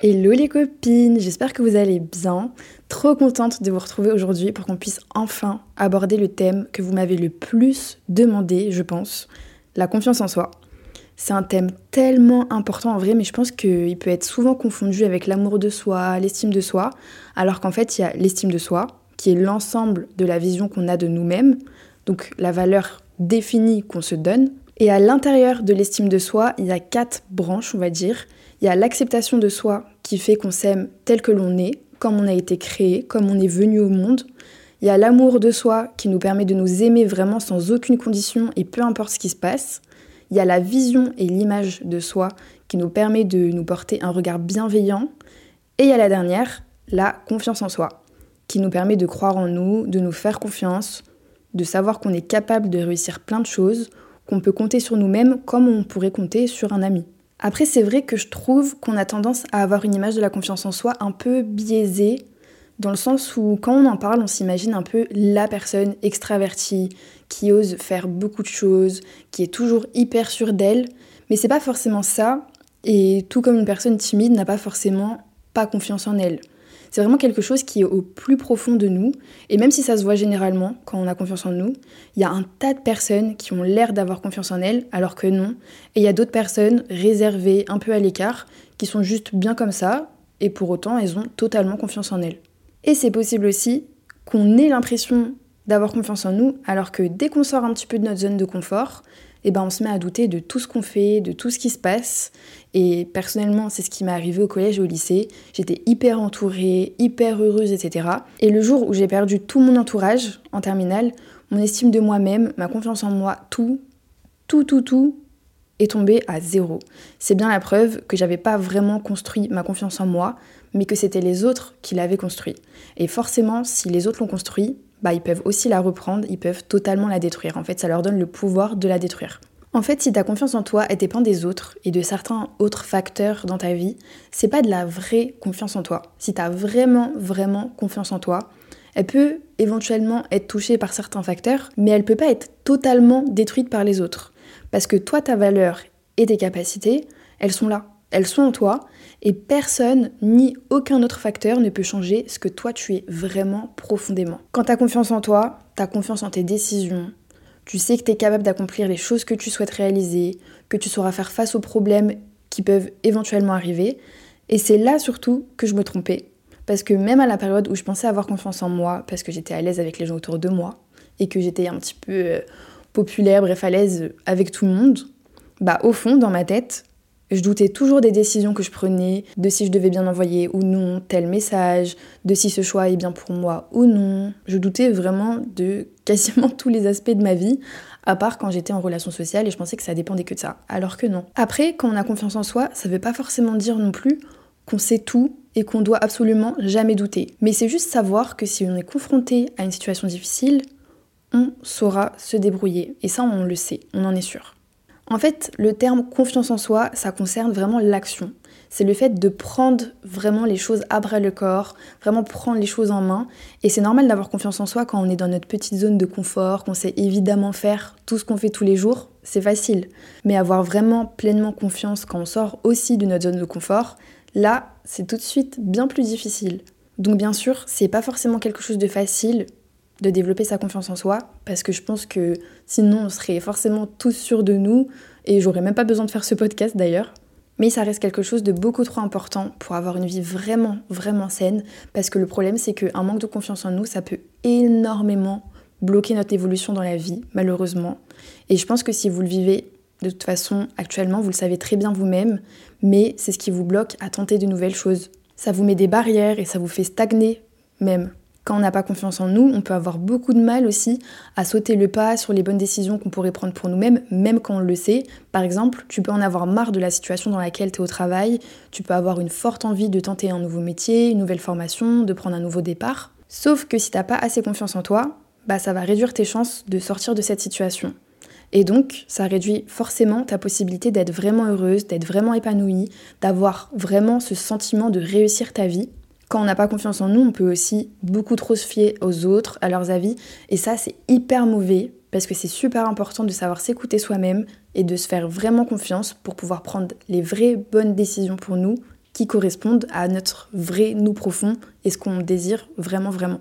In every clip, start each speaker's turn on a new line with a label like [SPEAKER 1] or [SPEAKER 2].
[SPEAKER 1] Hello les copines, j'espère que vous allez bien. Trop contente de vous retrouver aujourd'hui pour qu'on puisse enfin aborder le thème que vous m'avez le plus demandé, je pense, la confiance en soi. C'est un thème tellement important en vrai, mais je pense qu'il peut être souvent confondu avec l'amour de soi, l'estime de soi, alors qu'en fait il y a l'estime de soi, qui est l'ensemble de la vision qu'on a de nous-mêmes, donc la valeur définie qu'on se donne. Et à l'intérieur de l'estime de soi, il y a quatre branches, on va dire. Il y a l'acceptation de soi qui fait qu'on s'aime tel que l'on est, comme on a été créé, comme on est venu au monde. Il y a l'amour de soi qui nous permet de nous aimer vraiment sans aucune condition et peu importe ce qui se passe. Il y a la vision et l'image de soi qui nous permet de nous porter un regard bienveillant. Et il y a la dernière, la confiance en soi, qui nous permet de croire en nous, de nous faire confiance, de savoir qu'on est capable de réussir plein de choses, qu'on peut compter sur nous-mêmes comme on pourrait compter sur un ami. Après, c'est vrai que je trouve qu'on a tendance à avoir une image de la confiance en soi un peu biaisée, dans le sens où quand on en parle, on s'imagine un peu la personne extravertie, qui ose faire beaucoup de choses, qui est toujours hyper sûre d'elle, mais c'est pas forcément ça, et tout comme une personne timide n'a pas forcément pas confiance en elle. C'est vraiment quelque chose qui est au plus profond de nous. Et même si ça se voit généralement quand on a confiance en nous, il y a un tas de personnes qui ont l'air d'avoir confiance en elles alors que non. Et il y a d'autres personnes réservées, un peu à l'écart, qui sont juste bien comme ça et pour autant elles ont totalement confiance en elles. Et c'est possible aussi qu'on ait l'impression d'avoir confiance en nous alors que dès qu'on sort un petit peu de notre zone de confort, eh ben on se met à douter de tout ce qu'on fait, de tout ce qui se passe. Et personnellement, c'est ce qui m'est arrivé au collège et au lycée. J'étais hyper entourée, hyper heureuse, etc. Et le jour où j'ai perdu tout mon entourage en terminale, mon estime de moi-même, ma confiance en moi, tout, tout, tout, tout est tombé à zéro. C'est bien la preuve que j'avais pas vraiment construit ma confiance en moi, mais que c'était les autres qui l'avaient construit. Et forcément, si les autres l'ont construit, bah, ils peuvent aussi la reprendre, ils peuvent totalement la détruire. En fait, ça leur donne le pouvoir de la détruire. En fait, si ta confiance en toi, elle dépend des autres et de certains autres facteurs dans ta vie, c'est pas de la vraie confiance en toi. Si tu as vraiment, vraiment confiance en toi, elle peut éventuellement être touchée par certains facteurs, mais elle peut pas être totalement détruite par les autres. Parce que toi, ta valeur et tes capacités, elles sont là. Elles sont en toi et personne ni aucun autre facteur ne peut changer ce que toi tu es vraiment profondément. Quand tu as confiance en toi, tu as confiance en tes décisions, tu sais que tu es capable d'accomplir les choses que tu souhaites réaliser, que tu sauras faire face aux problèmes qui peuvent éventuellement arriver. Et c'est là surtout que je me trompais. Parce que même à la période où je pensais avoir confiance en moi, parce que j'étais à l'aise avec les gens autour de moi, et que j'étais un petit peu euh, populaire, bref, à l'aise avec tout le monde, bah au fond, dans ma tête, je doutais toujours des décisions que je prenais, de si je devais bien envoyer ou non tel message, de si ce choix est bien pour moi ou non. Je doutais vraiment de quasiment tous les aspects de ma vie, à part quand j'étais en relation sociale et je pensais que ça dépendait que de ça. Alors que non. Après, quand on a confiance en soi, ça veut pas forcément dire non plus qu'on sait tout et qu'on doit absolument jamais douter. Mais c'est juste savoir que si on est confronté à une situation difficile, on saura se débrouiller. Et ça, on le sait, on en est sûr. En fait, le terme confiance en soi, ça concerne vraiment l'action. C'est le fait de prendre vraiment les choses à bras le corps, vraiment prendre les choses en main. Et c'est normal d'avoir confiance en soi quand on est dans notre petite zone de confort, qu'on sait évidemment faire tout ce qu'on fait tous les jours, c'est facile. Mais avoir vraiment pleinement confiance quand on sort aussi de notre zone de confort, là, c'est tout de suite bien plus difficile. Donc bien sûr, c'est pas forcément quelque chose de facile, de développer sa confiance en soi, parce que je pense que sinon on serait forcément tous sûrs de nous, et j'aurais même pas besoin de faire ce podcast d'ailleurs. Mais ça reste quelque chose de beaucoup trop important pour avoir une vie vraiment, vraiment saine, parce que le problème c'est qu'un manque de confiance en nous, ça peut énormément bloquer notre évolution dans la vie, malheureusement. Et je pense que si vous le vivez de toute façon actuellement, vous le savez très bien vous-même, mais c'est ce qui vous bloque à tenter de nouvelles choses. Ça vous met des barrières et ça vous fait stagner même. Quand on n'a pas confiance en nous, on peut avoir beaucoup de mal aussi à sauter le pas sur les bonnes décisions qu'on pourrait prendre pour nous-mêmes, même quand on le sait. Par exemple, tu peux en avoir marre de la situation dans laquelle tu es au travail, tu peux avoir une forte envie de tenter un nouveau métier, une nouvelle formation, de prendre un nouveau départ. Sauf que si t'as pas assez confiance en toi, bah ça va réduire tes chances de sortir de cette situation. Et donc, ça réduit forcément ta possibilité d'être vraiment heureuse, d'être vraiment épanouie, d'avoir vraiment ce sentiment de réussir ta vie. Quand on n'a pas confiance en nous, on peut aussi beaucoup trop se fier aux autres, à leurs avis, et ça c'est hyper mauvais parce que c'est super important de savoir s'écouter soi-même et de se faire vraiment confiance pour pouvoir prendre les vraies bonnes décisions pour nous qui correspondent à notre vrai nous profond et ce qu'on désire vraiment vraiment.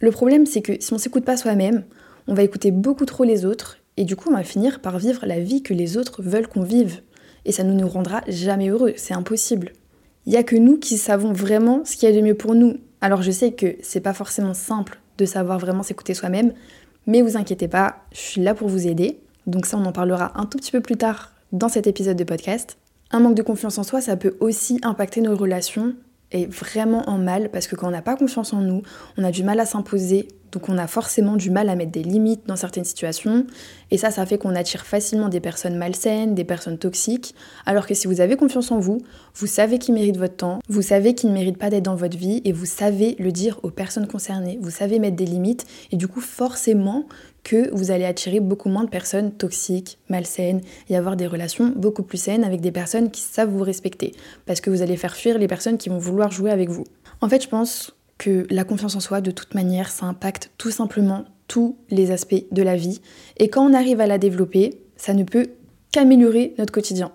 [SPEAKER 1] Le problème c'est que si on s'écoute pas soi-même, on va écouter beaucoup trop les autres et du coup on va finir par vivre la vie que les autres veulent qu'on vive et ça ne nous rendra jamais heureux, c'est impossible. Il y a que nous qui savons vraiment ce qu'il y a de mieux pour nous. Alors je sais que c'est pas forcément simple de savoir vraiment s'écouter soi-même, mais vous inquiétez pas, je suis là pour vous aider. Donc ça, on en parlera un tout petit peu plus tard dans cet épisode de podcast. Un manque de confiance en soi, ça peut aussi impacter nos relations et vraiment en mal parce que quand on n'a pas confiance en nous, on a du mal à s'imposer, donc on a forcément du mal à mettre des limites dans certaines situations. Et ça, ça fait qu'on attire facilement des personnes malsaines, des personnes toxiques. Alors que si vous avez confiance en vous, vous savez qui mérite votre temps, vous savez qui ne mérite pas d'être dans votre vie et vous savez le dire aux personnes concernées. Vous savez mettre des limites et du coup forcément que vous allez attirer beaucoup moins de personnes toxiques, malsaines et avoir des relations beaucoup plus saines avec des personnes qui savent vous respecter. Parce que vous allez faire fuir les personnes qui vont vouloir jouer avec vous. En fait, je pense que la confiance en soi, de toute manière, ça impacte tout simplement tous les aspects de la vie. Et quand on arrive à la développer, ça ne peut qu'améliorer notre quotidien.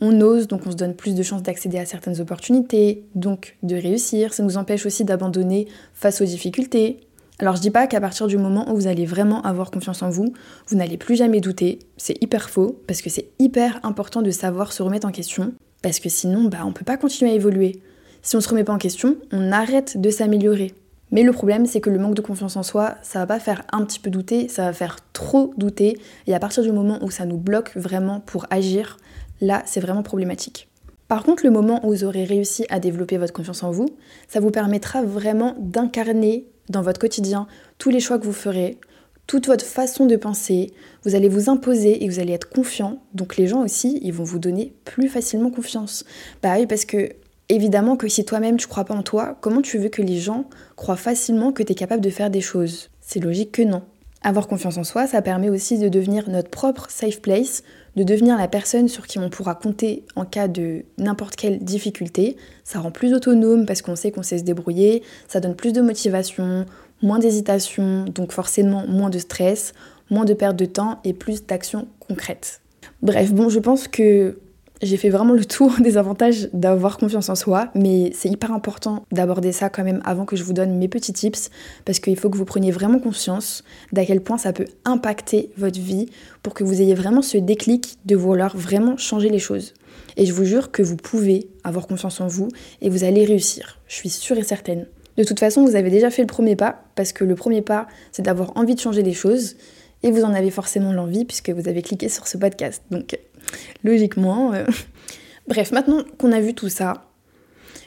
[SPEAKER 1] On ose, donc on se donne plus de chances d'accéder à certaines opportunités, donc de réussir. Ça nous empêche aussi d'abandonner face aux difficultés. Alors je dis pas qu'à partir du moment où vous allez vraiment avoir confiance en vous, vous n'allez plus jamais douter. C'est hyper faux, parce que c'est hyper important de savoir se remettre en question, parce que sinon, bah, on peut pas continuer à évoluer. Si on se remet pas en question, on arrête de s'améliorer. Mais le problème, c'est que le manque de confiance en soi, ça va pas faire un petit peu douter, ça va faire trop douter. Et à partir du moment où ça nous bloque vraiment pour agir, là, c'est vraiment problématique. Par contre, le moment où vous aurez réussi à développer votre confiance en vous, ça vous permettra vraiment d'incarner dans votre quotidien tous les choix que vous ferez, toute votre façon de penser, vous allez vous imposer et vous allez être confiant. Donc les gens aussi, ils vont vous donner plus facilement confiance. Bah oui, parce que Évidemment que si toi-même tu crois pas en toi, comment tu veux que les gens croient facilement que tu es capable de faire des choses? C'est logique que non. Avoir confiance en soi, ça permet aussi de devenir notre propre safe place, de devenir la personne sur qui on pourra compter en cas de n'importe quelle difficulté. Ça rend plus autonome parce qu'on sait qu'on sait se débrouiller, ça donne plus de motivation, moins d'hésitation, donc forcément moins de stress, moins de perte de temps et plus d'actions concrètes. Bref, bon, je pense que j'ai fait vraiment le tour des avantages d'avoir confiance en soi, mais c'est hyper important d'aborder ça quand même avant que je vous donne mes petits tips, parce qu'il faut que vous preniez vraiment conscience d'à quel point ça peut impacter votre vie pour que vous ayez vraiment ce déclic de vouloir vraiment changer les choses. Et je vous jure que vous pouvez avoir confiance en vous et vous allez réussir. Je suis sûre et certaine. De toute façon, vous avez déjà fait le premier pas, parce que le premier pas, c'est d'avoir envie de changer les choses, et vous en avez forcément l'envie puisque vous avez cliqué sur ce podcast. Donc logiquement. Euh, bref, maintenant qu'on a vu tout ça,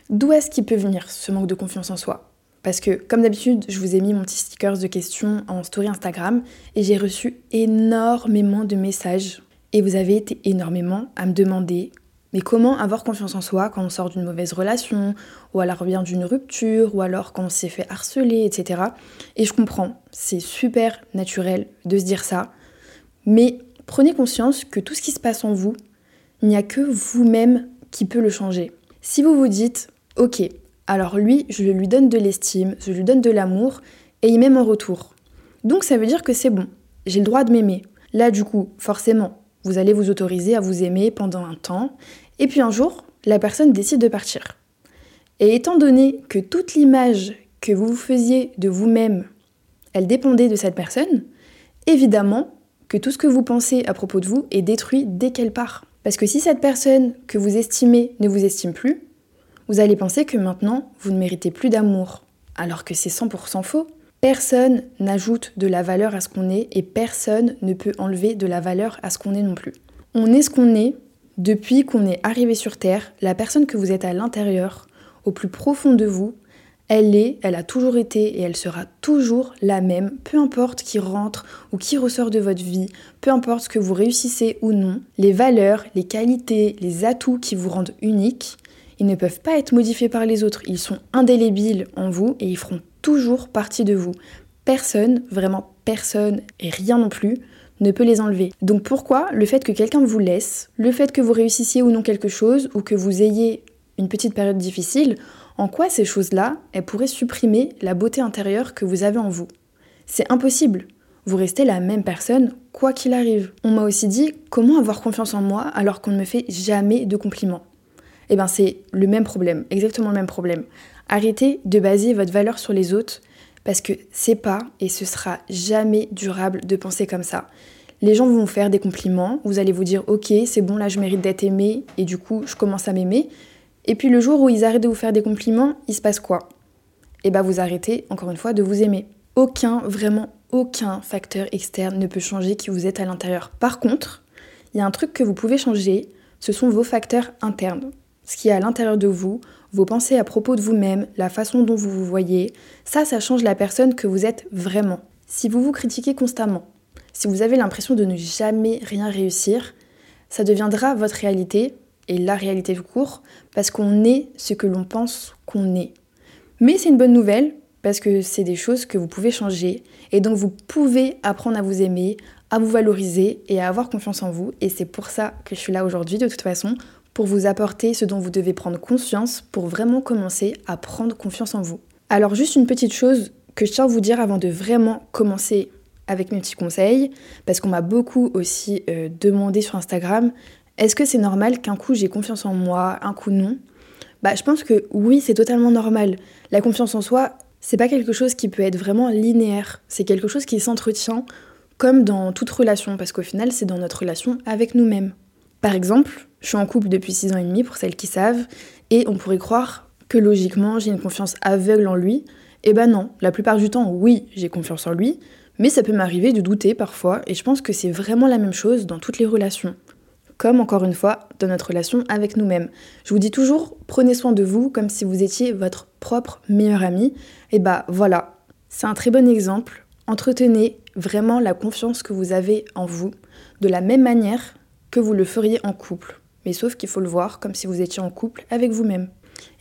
[SPEAKER 1] d'où est-ce qu'il peut venir ce manque de confiance en soi? Parce que comme d'habitude, je vous ai mis mon petit sticker de questions en story Instagram et j'ai reçu énormément de messages. Et vous avez été énormément à me demander mais comment avoir confiance en soi quand on sort d'une mauvaise relation, ou alors vient d'une rupture, ou alors quand on s'est fait harceler, etc. Et je comprends, c'est super naturel de se dire ça, mais prenez conscience que tout ce qui se passe en vous, il n'y a que vous-même qui peut le changer. Si vous vous dites, ok, alors lui, je lui donne de l'estime, je lui donne de l'amour, et il m'aime en retour. Donc ça veut dire que c'est bon, j'ai le droit de m'aimer. Là, du coup, forcément, vous allez vous autoriser à vous aimer pendant un temps, et puis un jour, la personne décide de partir. Et étant donné que toute l'image que vous vous faisiez de vous-même, elle dépendait de cette personne, évidemment, que tout ce que vous pensez à propos de vous est détruit dès qu'elle part. Parce que si cette personne que vous estimez ne vous estime plus, vous allez penser que maintenant, vous ne méritez plus d'amour. Alors que c'est 100% faux. Personne n'ajoute de la valeur à ce qu'on est et personne ne peut enlever de la valeur à ce qu'on est non plus. On est ce qu'on est depuis qu'on est arrivé sur Terre, la personne que vous êtes à l'intérieur, au plus profond de vous, elle est, elle a toujours été et elle sera toujours la même, peu importe qui rentre ou qui ressort de votre vie, peu importe que vous réussissez ou non, les valeurs, les qualités, les atouts qui vous rendent unique, ils ne peuvent pas être modifiés par les autres, ils sont indélébiles en vous et ils feront toujours partie de vous. Personne, vraiment personne et rien non plus, ne peut les enlever. Donc pourquoi le fait que quelqu'un vous laisse, le fait que vous réussissiez ou non quelque chose, ou que vous ayez une petite période difficile, en quoi ces choses-là, elles pourraient supprimer la beauté intérieure que vous avez en vous? C'est impossible. vous restez la même personne quoi qu'il arrive. On m'a aussi dit comment avoir confiance en moi alors qu'on ne me fait jamais de compliments? Eh bien c'est le même problème, exactement le même problème. Arrêtez de baser votre valeur sur les autres parce que c'est pas et ce sera jamais durable de penser comme ça. Les gens vont vous faire des compliments, vous allez vous dire ok c'est bon là je mérite d'être aimé et du coup je commence à m'aimer. Et puis le jour où ils arrêtent de vous faire des compliments, il se passe quoi? Eh bien vous arrêtez encore une fois de vous aimer. Aucun, vraiment aucun facteur externe ne peut changer qui vous êtes à l'intérieur. Par contre, il y a un truc que vous pouvez changer, ce sont vos facteurs internes. Ce qui est à l'intérieur de vous, vos pensées à propos de vous-même, la façon dont vous vous voyez, ça, ça change la personne que vous êtes vraiment. Si vous vous critiquez constamment, si vous avez l'impression de ne jamais rien réussir, ça deviendra votre réalité et la réalité du cours parce qu'on est ce que l'on pense qu'on est. Mais c'est une bonne nouvelle parce que c'est des choses que vous pouvez changer et donc vous pouvez apprendre à vous aimer, à vous valoriser et à avoir confiance en vous et c'est pour ça que je suis là aujourd'hui de toute façon pour vous apporter ce dont vous devez prendre conscience pour vraiment commencer à prendre confiance en vous. Alors juste une petite chose que je tiens à vous dire avant de vraiment commencer avec mes petits conseils, parce qu'on m'a beaucoup aussi euh, demandé sur Instagram, est-ce que c'est normal qu'un coup j'ai confiance en moi, un coup non? Bah je pense que oui, c'est totalement normal. La confiance en soi, c'est pas quelque chose qui peut être vraiment linéaire, c'est quelque chose qui s'entretient comme dans toute relation, parce qu'au final c'est dans notre relation avec nous-mêmes. Par exemple, je suis en couple depuis 6 ans et demi, pour celles qui savent, et on pourrait croire que logiquement j'ai une confiance aveugle en lui. Eh ben non, la plupart du temps, oui, j'ai confiance en lui, mais ça peut m'arriver de douter parfois, et je pense que c'est vraiment la même chose dans toutes les relations. Comme encore une fois, dans notre relation avec nous-mêmes. Je vous dis toujours, prenez soin de vous comme si vous étiez votre propre meilleur ami. Et bah voilà, c'est un très bon exemple. Entretenez vraiment la confiance que vous avez en vous de la même manière que vous le feriez en couple. Mais sauf qu'il faut le voir comme si vous étiez en couple avec vous-même.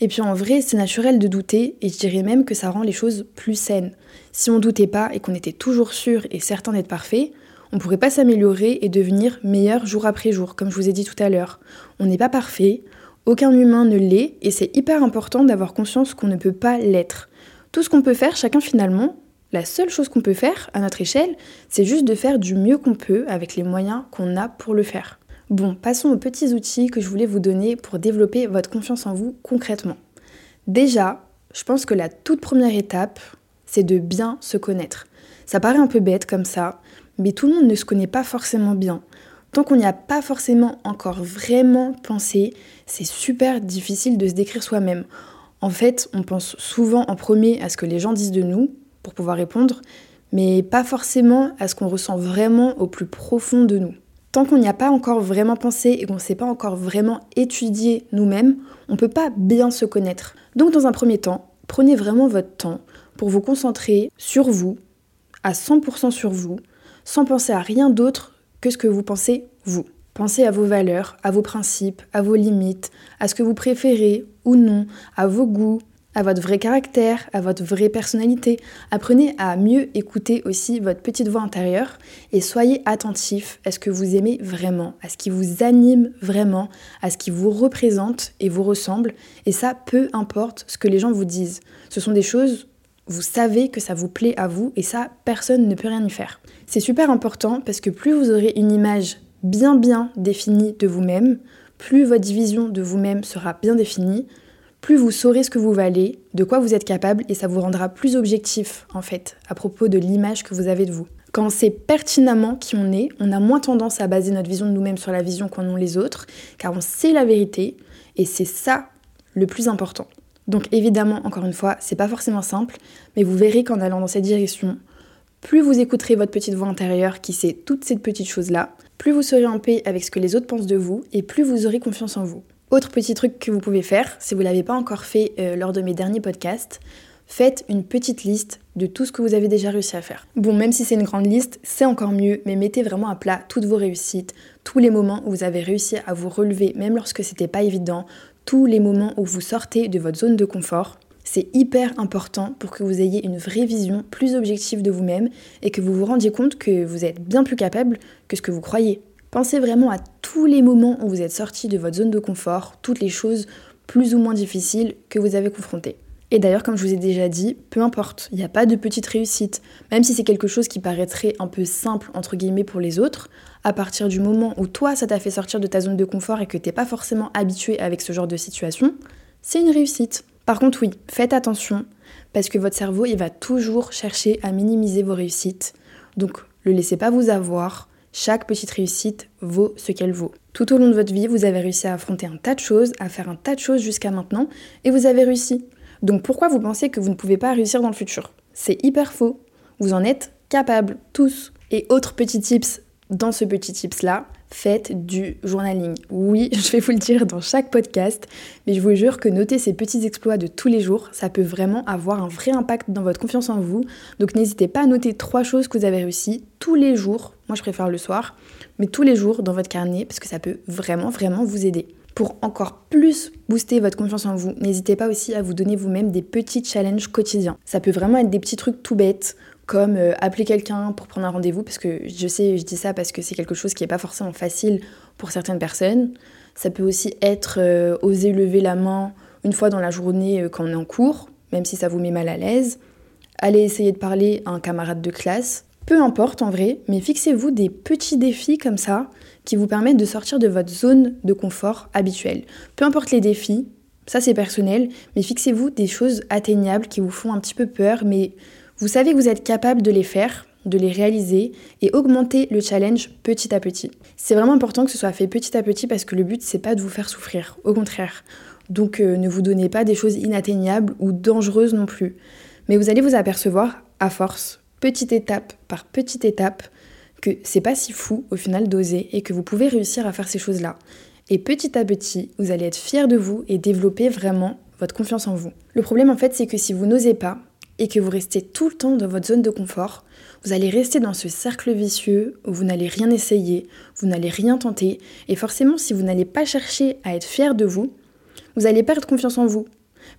[SPEAKER 1] Et puis en vrai, c'est naturel de douter, et je dirais même que ça rend les choses plus saines. Si on doutait pas et qu'on était toujours sûr et certain d'être parfait, on pourrait pas s'améliorer et devenir meilleur jour après jour, comme je vous ai dit tout à l'heure. On n'est pas parfait, aucun humain ne l'est, et c'est hyper important d'avoir conscience qu'on ne peut pas l'être. Tout ce qu'on peut faire, chacun finalement, la seule chose qu'on peut faire à notre échelle, c'est juste de faire du mieux qu'on peut avec les moyens qu'on a pour le faire. Bon, passons aux petits outils que je voulais vous donner pour développer votre confiance en vous concrètement. Déjà, je pense que la toute première étape, c'est de bien se connaître. Ça paraît un peu bête comme ça, mais tout le monde ne se connaît pas forcément bien. Tant qu'on n'y a pas forcément encore vraiment pensé, c'est super difficile de se décrire soi-même. En fait, on pense souvent en premier à ce que les gens disent de nous pour pouvoir répondre, mais pas forcément à ce qu'on ressent vraiment au plus profond de nous. Tant qu'on n'y a pas encore vraiment pensé et qu'on ne sait pas encore vraiment étudier nous-mêmes, on ne peut pas bien se connaître. Donc dans un premier temps, prenez vraiment votre temps pour vous concentrer sur vous, à 100% sur vous, sans penser à rien d'autre que ce que vous pensez vous. Pensez à vos valeurs, à vos principes, à vos limites, à ce que vous préférez ou non, à vos goûts, à votre vrai caractère, à votre vraie personnalité. Apprenez à mieux écouter aussi votre petite voix intérieure et soyez attentif à ce que vous aimez vraiment, à ce qui vous anime vraiment, à ce qui vous représente et vous ressemble. Et ça, peu importe ce que les gens vous disent. Ce sont des choses, vous savez que ça vous plaît à vous et ça, personne ne peut rien y faire. C'est super important parce que plus vous aurez une image bien bien définie de vous-même, plus votre vision de vous-même sera bien définie, plus vous saurez ce que vous valez, de quoi vous êtes capable, et ça vous rendra plus objectif, en fait, à propos de l'image que vous avez de vous. Quand on sait pertinemment qui on est, on a moins tendance à baser notre vision de nous-mêmes sur la vision qu'en ont les autres, car on sait la vérité, et c'est ça le plus important. Donc évidemment, encore une fois, c'est pas forcément simple, mais vous verrez qu'en allant dans cette direction, plus vous écouterez votre petite voix intérieure qui sait toutes ces petites choses-là, plus vous serez en paix avec ce que les autres pensent de vous, et plus vous aurez confiance en vous. Autre petit truc que vous pouvez faire, si vous ne l'avez pas encore fait euh, lors de mes derniers podcasts, faites une petite liste de tout ce que vous avez déjà réussi à faire. Bon, même si c'est une grande liste, c'est encore mieux, mais mettez vraiment à plat toutes vos réussites, tous les moments où vous avez réussi à vous relever, même lorsque c'était pas évident, tous les moments où vous sortez de votre zone de confort. C'est hyper important pour que vous ayez une vraie vision plus objective de vous-même et que vous vous rendiez compte que vous êtes bien plus capable que ce que vous croyez. Pensez vraiment à tous les moments où vous êtes sorti de votre zone de confort, toutes les choses plus ou moins difficiles que vous avez confrontées. Et d'ailleurs, comme je vous ai déjà dit, peu importe, il n'y a pas de petite réussite. Même si c'est quelque chose qui paraîtrait un peu simple, entre guillemets, pour les autres, à partir du moment où toi, ça t'a fait sortir de ta zone de confort et que t'es pas forcément habitué avec ce genre de situation, c'est une réussite. Par contre, oui, faites attention, parce que votre cerveau, il va toujours chercher à minimiser vos réussites. Donc, le laissez pas vous avoir. Chaque petite réussite vaut ce qu'elle vaut. Tout au long de votre vie, vous avez réussi à affronter un tas de choses, à faire un tas de choses jusqu'à maintenant, et vous avez réussi. Donc pourquoi vous pensez que vous ne pouvez pas réussir dans le futur? C'est hyper faux. Vous en êtes capables, tous. Et autre petit tips dans ce petit tips-là, faites du journaling. Oui, je vais vous le dire dans chaque podcast, mais je vous jure que noter ces petits exploits de tous les jours, ça peut vraiment avoir un vrai impact dans votre confiance en vous. Donc n'hésitez pas à noter trois choses que vous avez réussi tous les jours. Moi, je préfère le soir, mais tous les jours dans votre carnet parce que ça peut vraiment, vraiment vous aider. Pour encore plus booster votre confiance en vous, n'hésitez pas aussi à vous donner vous-même des petits challenges quotidiens. Ça peut vraiment être des petits trucs tout bêtes, comme euh, appeler quelqu'un pour prendre un rendez-vous, parce que je sais, je dis ça parce que c'est quelque chose qui n'est pas forcément facile pour certaines personnes. Ça peut aussi être euh, oser lever la main une fois dans la journée euh, quand on est en cours, même si ça vous met mal à l'aise. Aller essayer de parler à un camarade de classe. Peu importe en vrai, mais fixez-vous des petits défis comme ça qui vous permettent de sortir de votre zone de confort habituelle. Peu importe les défis, ça c'est personnel, mais fixez-vous des choses atteignables qui vous font un petit peu peur, mais vous savez que vous êtes capable de les faire, de les réaliser et augmenter le challenge petit à petit. C'est vraiment important que ce soit fait petit à petit parce que le but c'est pas de vous faire souffrir, au contraire. Donc euh, ne vous donnez pas des choses inatteignables ou dangereuses non plus. Mais vous allez vous apercevoir à force, petite étape par petite étape, que c'est pas si fou au final d'oser et que vous pouvez réussir à faire ces choses-là. Et petit à petit, vous allez être fier de vous et développer vraiment votre confiance en vous. Le problème en fait, c'est que si vous n'osez pas, et que vous restez tout le temps dans votre zone de confort, vous allez rester dans ce cercle vicieux où vous n'allez rien essayer, vous n'allez rien tenter, et forcément si vous n'allez pas chercher à être fier de vous, vous allez perdre confiance en vous.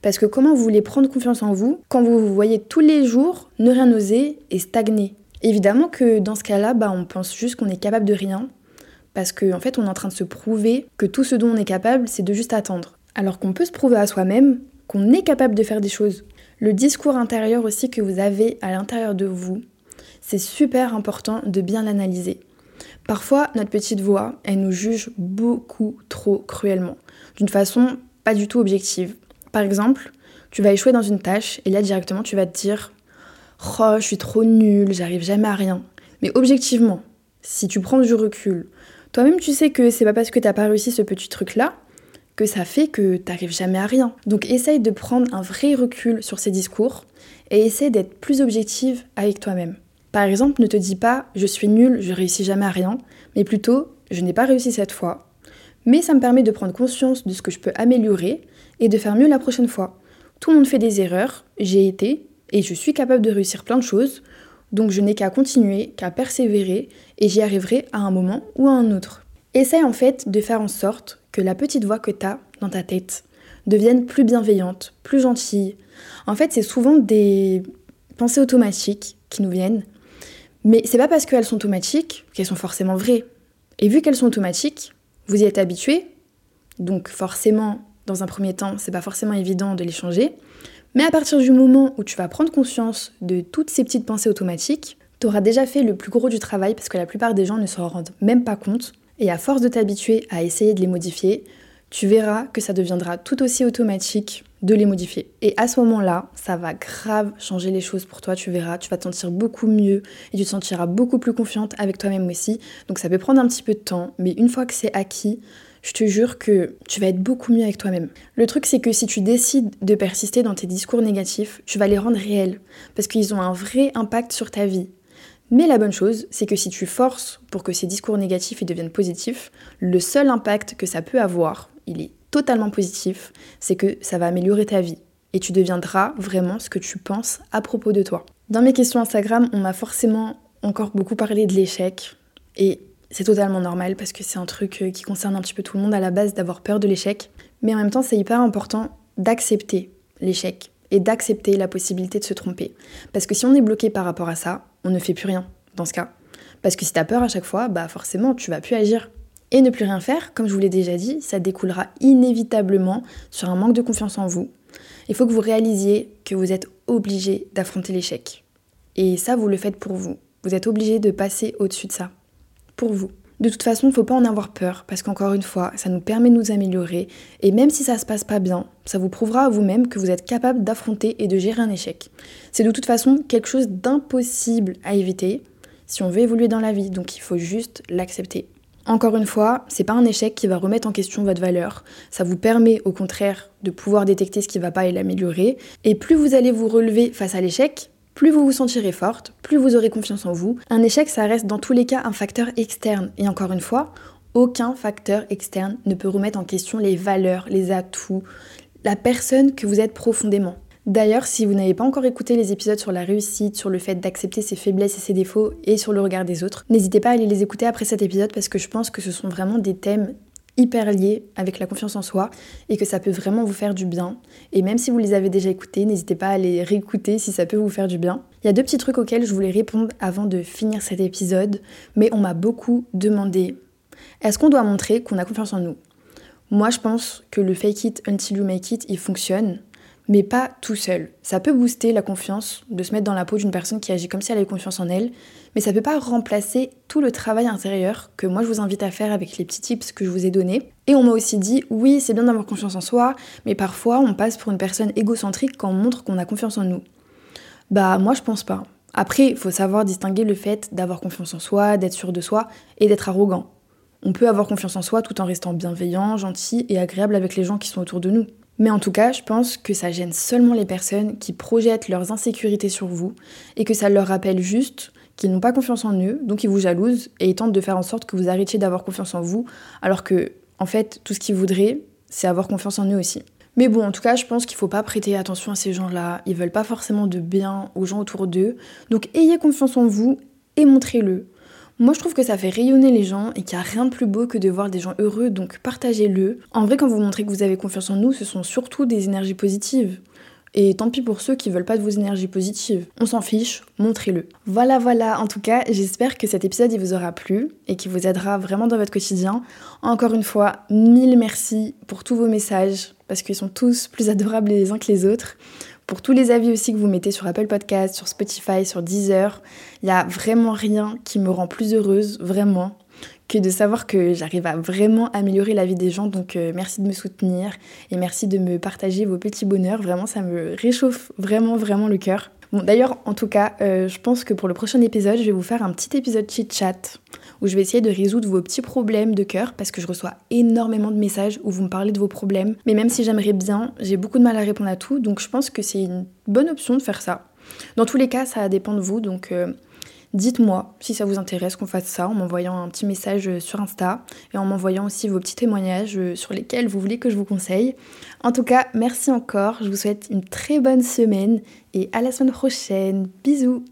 [SPEAKER 1] Parce que comment vous voulez prendre confiance en vous quand vous vous voyez tous les jours ne rien oser et stagner? Évidemment que dans ce cas-là, bah, on pense juste qu'on est capable de rien, parce qu'en en fait on est en train de se prouver que tout ce dont on est capable, c'est de juste attendre. Alors qu'on peut se prouver à soi-même qu'on est capable de faire des choses. Le discours intérieur aussi que vous avez à l'intérieur de vous, c'est super important de bien l'analyser. Parfois, notre petite voix, elle nous juge beaucoup trop cruellement, d'une façon pas du tout objective. Par exemple, tu vas échouer dans une tâche et là directement tu vas te dire Oh, je suis trop nulle, j'arrive jamais à rien. Mais objectivement, si tu prends du recul, toi-même tu sais que c'est pas parce que t'as pas réussi ce petit truc là que ça fait que t'arrives jamais à rien. Donc essaye de prendre un vrai recul sur ces discours et essaye d'être plus objective avec toi-même. Par exemple, ne te dis pas je suis nulle, je réussis jamais à rien, mais plutôt je n'ai pas réussi cette fois, mais ça me permet de prendre conscience de ce que je peux améliorer et de faire mieux la prochaine fois. Tout le monde fait des erreurs, j'ai été, et je suis capable de réussir plein de choses, donc je n'ai qu'à continuer, qu'à persévérer, et j'y arriverai à un moment ou à un autre. Essaye en fait de faire en sorte que la petite voix que tu as dans ta tête devienne plus bienveillante, plus gentille. En fait, c'est souvent des pensées automatiques qui nous viennent, mais c'est pas parce qu'elles sont automatiques qu'elles sont forcément vraies. Et vu qu'elles sont automatiques, vous y êtes habitué, donc forcément, dans un premier temps, c'est pas forcément évident de les changer. Mais à partir du moment où tu vas prendre conscience de toutes ces petites pensées automatiques, tu auras déjà fait le plus gros du travail parce que la plupart des gens ne s'en rendent même pas compte. Et à force de t'habituer à essayer de les modifier, tu verras que ça deviendra tout aussi automatique de les modifier. Et à ce moment-là, ça va grave changer les choses pour toi, tu verras, tu vas te sentir beaucoup mieux et tu te sentiras beaucoup plus confiante avec toi-même aussi. Donc ça peut prendre un petit peu de temps, mais une fois que c'est acquis, je te jure que tu vas être beaucoup mieux avec toi-même. Le truc, c'est que si tu décides de persister dans tes discours négatifs, tu vas les rendre réels, parce qu'ils ont un vrai impact sur ta vie. Mais la bonne chose, c'est que si tu forces pour que ces discours négatifs deviennent positifs, le seul impact que ça peut avoir, il est totalement positif, c'est que ça va améliorer ta vie. Et tu deviendras vraiment ce que tu penses à propos de toi. Dans mes questions Instagram, on m'a forcément encore beaucoup parlé de l'échec. Et c'est totalement normal parce que c'est un truc euh, qui concerne un petit peu tout le monde à la base d'avoir peur de l'échec. Mais en même temps, c'est hyper important d'accepter l'échec et d'accepter la possibilité de se tromper. Parce que si on est bloqué par rapport à ça, on ne fait plus rien dans ce cas. Parce que si t'as peur à chaque fois, bah forcément, tu vas plus agir. Et ne plus rien faire, comme je vous l'ai déjà dit, ça découlera inévitablement sur un manque de confiance en vous. Il faut que vous réalisiez que vous êtes obligé d'affronter l'échec. Et ça, vous le faites pour vous. Vous êtes obligé de passer au-dessus de ça. Pour vous. De toute façon, il ne faut pas en avoir peur, parce qu'encore une fois, ça nous permet de nous améliorer, et même si ça se passe pas bien, ça vous prouvera à vous-même que vous êtes capable d'affronter et de gérer un échec. C'est de toute façon quelque chose d'impossible à éviter si on veut évoluer dans la vie, donc il faut juste l'accepter. Encore une fois, c'est pas un échec qui va remettre en question votre valeur. Ça vous permet au contraire de pouvoir détecter ce qui va pas et l'améliorer. Et plus vous allez vous relever face à l'échec, plus vous vous sentirez forte, plus vous aurez confiance en vous. Un échec, ça reste dans tous les cas un facteur externe. Et encore une fois, aucun facteur externe ne peut remettre en question les valeurs, les atouts, la personne que vous êtes profondément. D'ailleurs, si vous n'avez pas encore écouté les épisodes sur la réussite, sur le fait d'accepter ses faiblesses et ses défauts et sur le regard des autres, n'hésitez pas à aller les écouter après cet épisode parce que je pense que ce sont vraiment des thèmes hyper liés avec la confiance en soi et que ça peut vraiment vous faire du bien. Et même si vous les avez déjà écoutés, n'hésitez pas à les réécouter si ça peut vous faire du bien. Il y a deux petits trucs auxquels je voulais répondre avant de finir cet épisode, mais on m'a beaucoup demandé est-ce qu'on doit montrer qu'on a confiance en nous? Moi, je pense que le fake it until you make it, il fonctionne mais pas tout seul. Ça peut booster la confiance de se mettre dans la peau d'une personne qui agit comme si elle avait confiance en elle, mais ça peut pas remplacer tout le travail intérieur que moi je vous invite à faire avec les petits tips que je vous ai donnés. Et on m'a aussi dit oui, c'est bien d'avoir confiance en soi, mais parfois on passe pour une personne égocentrique quand on montre qu'on a confiance en nous. Bah moi je pense pas. Après, il faut savoir distinguer le fait d'avoir confiance en soi, d'être sûr de soi et d'être arrogant. On peut avoir confiance en soi tout en restant bienveillant, gentil et agréable avec les gens qui sont autour de nous. Mais en tout cas, je pense que ça gêne seulement les personnes qui projettent leurs insécurités sur vous et que ça leur rappelle juste qu'ils n'ont pas confiance en eux, donc ils vous jalousent et ils tentent de faire en sorte que vous arrêtiez d'avoir confiance en vous, alors que, en fait, tout ce qu'ils voudraient, c'est avoir confiance en eux aussi. Mais bon, en tout cas, je pense qu'il faut pas prêter attention à ces gens-là. Ils veulent pas forcément de bien aux gens autour d'eux. Donc ayez confiance en vous et montrez-le. Moi, je trouve que ça fait rayonner les gens et qu'il n'y a rien de plus beau que de voir des gens heureux, donc partagez-le. En vrai, quand vous montrez que vous avez confiance en nous, ce sont surtout des énergies positives. Et tant pis pour ceux qui veulent pas de vos énergies positives. On s'en fiche, montrez-le. Voilà, voilà. En tout cas, j'espère que cet épisode vous aura plu et qu'il vous aidera vraiment dans votre quotidien. Encore une fois, mille merci pour tous vos messages parce qu'ils sont tous plus adorables les uns que les autres pour tous les avis aussi que vous mettez sur Apple Podcast, sur Spotify, sur Deezer. Il n'y a vraiment rien qui me rend plus heureuse, vraiment, que de savoir que j'arrive à vraiment améliorer la vie des gens. Donc euh, merci de me soutenir et merci de me partager vos petits bonheurs. Vraiment, ça me réchauffe vraiment, vraiment le cœur. Bon, d'ailleurs, en tout cas, euh, je pense que pour le prochain épisode, je vais vous faire un petit épisode chit-chat où je vais essayer de résoudre vos petits problèmes de cœur parce que je reçois énormément de messages où vous me parlez de vos problèmes. Mais même si j'aimerais bien, j'ai beaucoup de mal à répondre à tout, donc je pense que c'est une bonne option de faire ça. Dans tous les cas, ça dépend de vous, donc euh, Dites-moi si ça vous intéresse qu'on fasse ça en m'envoyant un petit message sur Insta et en m'envoyant aussi vos petits témoignages sur lesquels vous voulez que je vous conseille. En tout cas, merci encore, je vous souhaite une très bonne semaine et à la semaine prochaine. Bisous